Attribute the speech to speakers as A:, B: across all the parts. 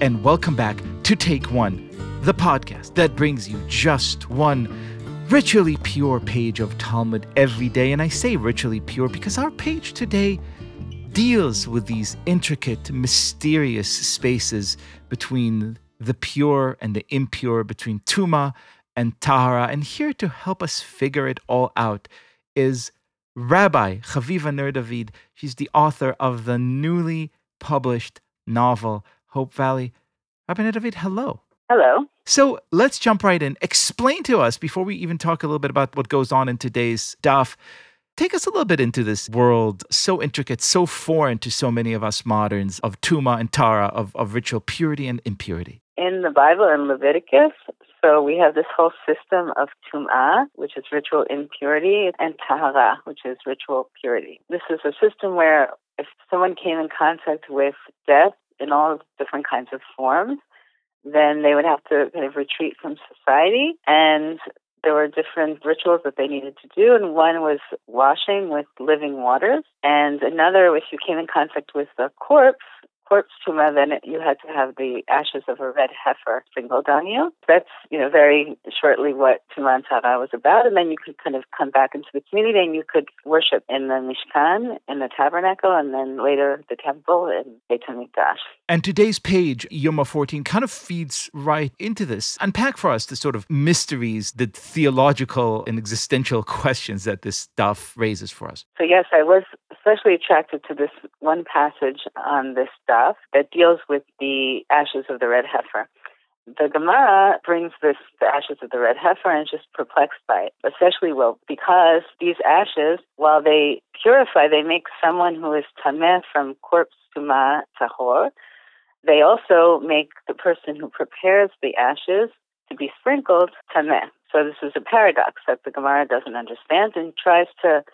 A: and welcome back to Take One, the podcast that brings you just one ritually pure page of Talmud every day. And I say ritually pure because our page today deals with these intricate, mysterious spaces between the pure and the impure, between Tuma and Tahara. And here to help us figure it all out is Rabbi Chaviva Ner David. She's the author of the newly published novel, Hope Valley. David, hello.
B: Hello.
A: So let's jump right in. Explain to us, before we even talk a little bit about what goes on in today's daf, take us a little bit into this world so intricate, so foreign to so many of us moderns of Tuma and Tara, of, of ritual purity and impurity.
B: In the Bible in Leviticus, so we have this whole system of tum'ah, which is ritual impurity, and tahara, which is ritual purity. This is a system where if someone came in contact with death in all different kinds of forms, then they would have to kind of retreat from society. And there were different rituals that they needed to do, and one was washing with living waters, and another, if you came in contact with a corpse, corpse tuma, then it, you had to have the ashes of a red heifer sprinkled on you. That's, you know, very shortly what Tuman Tara was about. And then you could kind of come back into the community and you could worship in the Mishkan, in the tabernacle, and then later the temple in Beit HaMikdash.
A: And today's page, Yoma 14, kind of feeds right into this. Unpack for us the sort of mysteries, the theological and existential questions that this stuff raises for us.
B: So, yes, I was especially attracted to this one passage on this stuff that deals with the ashes of the red heifer. The Gemara brings this the ashes of the red heifer and is just perplexed by it, especially well because these ashes, while they purify, they make someone who is tameh from corpse tuma tahor. They also make the person who prepares the ashes to be sprinkled tameh. So this is a paradox that the Gemara doesn't understand and tries to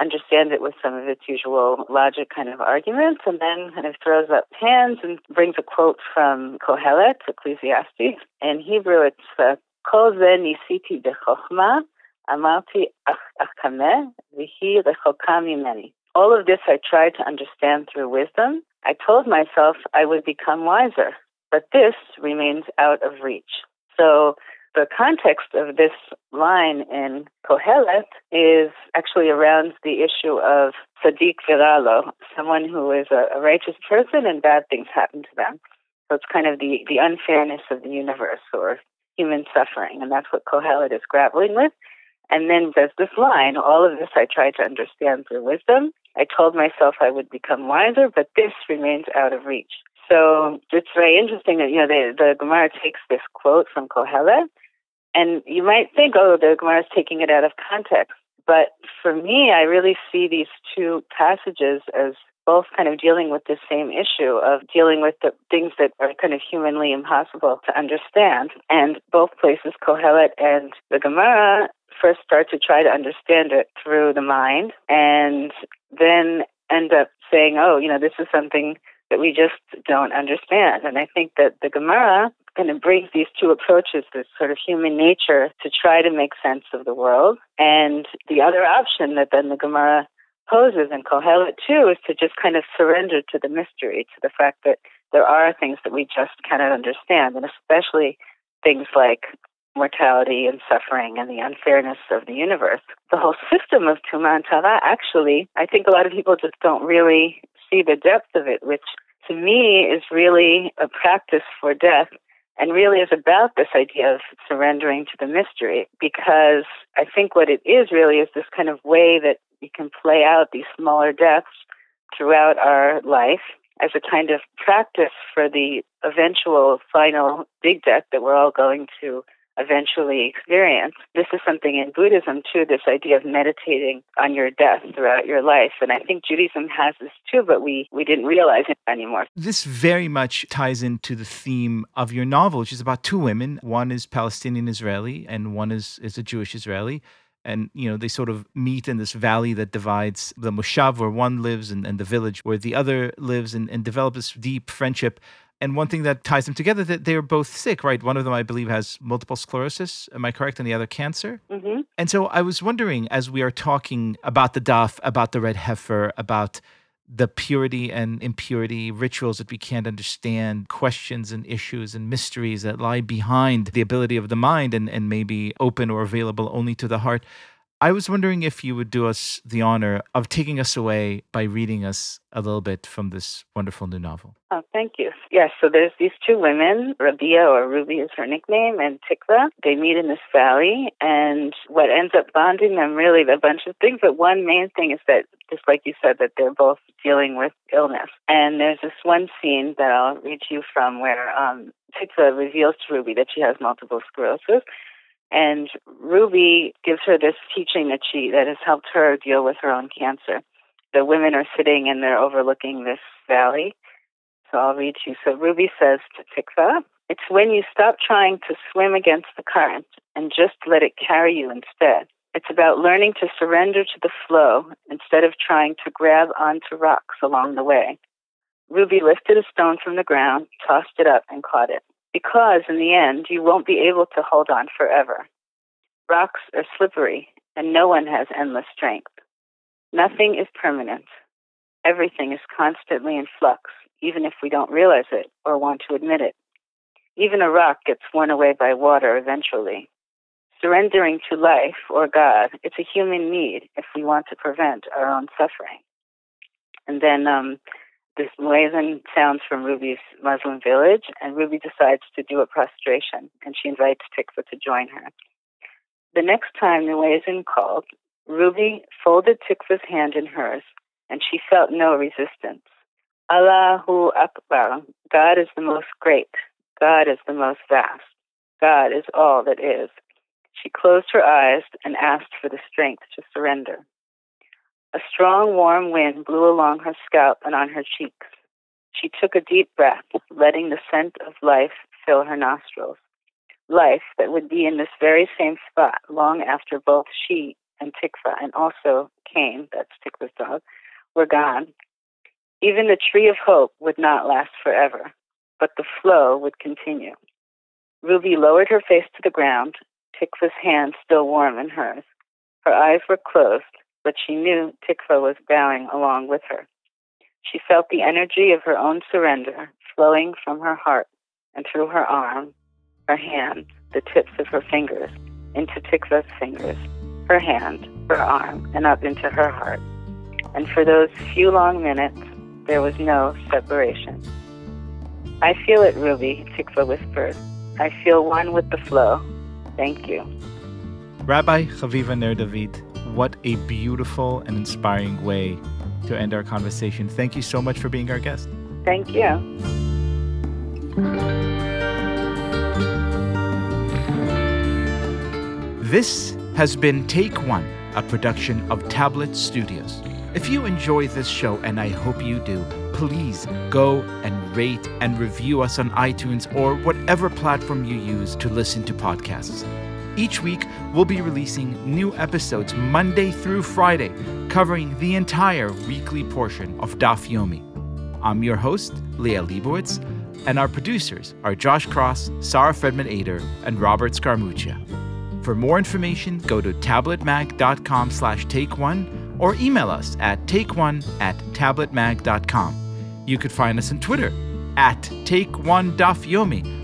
B: understand it with some of its usual logic kind of arguments, and then kind of throws up hands and brings a quote from Kohelet, Ecclesiastes. In Hebrew, it's uh, Kol ze nisiti bechokma, amarti achkameh, vihi. All of this I tried to understand through wisdom. I told myself I would become wiser, but this remains out of reach. So the context of this line in Kohelet is actually around the issue of Sadiq Viralo, someone who is a, a righteous person and bad things happen to them. So it's kind of the, the unfairness of the universe or human suffering, and that's what Kohelet is grappling with. And then there's this line, all of this I tried to understand through wisdom. I told myself I would become wiser, but this remains out of reach. So it's very interesting that, you know, the, the Gemara takes this quote from Kohelet and you might think, oh, the Gemara is taking it out of context. But for me, I really see these two passages as both kind of dealing with the same issue of dealing with the things that are kind of humanly impossible to understand. And both places, Kohelet and the Gemara, first start to try to understand it through the mind and then end up saying, oh, you know, this is something that we just don't understand. And I think that the Gemara kind of brings these two approaches, this sort of human nature to try to make sense of the world. And the other option that then the Gemara poses in Kohelet too is to just kind of surrender to the mystery, to the fact that there are things that we just cannot understand, and especially things like mortality and suffering and the unfairness of the universe. The whole system of Tuma and Tara, actually, I think a lot of people just don't really see the depth of it, which to me is really a practice for death and really is about this idea of surrendering to the mystery because I think what it is really is this kind of way that we can play out these smaller deaths throughout our life as a kind of practice for the eventual final big death that we're all going to eventually experience. This is something in Buddhism too, this idea of meditating on your death throughout your life. And I think Judaism has this too, but we, we didn't realize it anymore.
A: This very much ties into the theme of your novel, which is about two women. One is Palestinian Israeli and one is, is a Jewish Israeli and you know they sort of meet in this valley that divides the moshav where one lives and, and the village where the other lives and, and develop this deep friendship and one thing that ties them together that they're both sick, right? One of them, I believe, has multiple sclerosis. Am I correct? And the other cancer.
B: Mm-hmm.
A: And so I was wondering, as we are talking about the daf, about the red heifer, about the purity and impurity, rituals that we can't understand, questions and issues and mysteries that lie behind the ability of the mind and, and maybe open or available only to the heart. I was wondering if you would do us the honor of taking us away by reading us a little bit from this wonderful new novel.
B: Oh, thank you. Yes, so there's these two women, Rabia or Ruby is her nickname, and Tikva. They meet in this valley, and what ends up bonding them really a bunch of things, but one main thing is that, just like you said, that they're both dealing with illness. And there's this one scene that I'll read to you from where um, Tikva reveals to Ruby that she has multiple sclerosis and Ruby gives her this teaching that she that has helped her deal with her own cancer. The women are sitting and they're overlooking this valley. So I'll read you. So Ruby says to Tikva, it's when you stop trying to swim against the current and just let it carry you instead. It's about learning to surrender to the flow instead of trying to grab onto rocks along the way. Ruby lifted a stone from the ground, tossed it up, and caught it because in the end, you won't be able to hold on forever. Rocks are slippery, and no one has endless strength. Nothing is permanent. Everything is constantly in flux, even if we don't realize it or want to admit it. Even a rock gets worn away by water eventually. Surrendering to life or God, it's a human need if we want to prevent our own suffering. And then um, this muezzin sounds from Ruby's Muslim village, and Ruby decides to do a prostration, and she invites Tikva to join her. The next time the muezzin called, Ruby folded Tikva's hand in hers, and she felt no resistance. Allahu Akbar, God is the most great, God is the most vast, God is all that is. She closed her eyes and asked for the strength to surrender. A strong, warm wind blew along her scalp and on her cheeks. She took a deep breath, letting the scent of life fill her nostrils. Life that would be in this very same spot long after both she and Tikva, and also Cain, that's Tikva's dog, were gone. Even the tree of hope would not last forever, but the flow would continue. Ruby lowered her face to the ground, Tikva's hand still warm in hers. Her eyes were closed, but she knew Tikva was bowing along with her. She felt the energy of her own surrender flowing from her heart and through her arm, her hand, the tips of her fingers, into Tikva's fingers, her hand, her arm, and up into her heart. And for those few long minutes, there was no separation. I feel it, Ruby, Tikva whispered. I feel one with the flow. Thank you.
A: Rabbi Chaviva Ner David, what a beautiful and inspiring way to end our conversation. Thank you so much for being our guest.
B: Thank you.
A: This has been Take One, a production of Tablet Studios. If you enjoy this show, and I hope you do, please go and rate and review us on iTunes or whatever platform you use to listen to podcasts. Each week, we'll be releasing new episodes Monday through Friday, covering the entire weekly portion of Daf Yomi. I'm your host, Liel Leibovitz, and our producers are Josh Cross, Sara Fredman Aeder, and Robert Scaramuccia. For more information, go to tabletmag.com slash take one or email us at takeone at tabletmag.com. You could find us on Twitter at take one daf yomi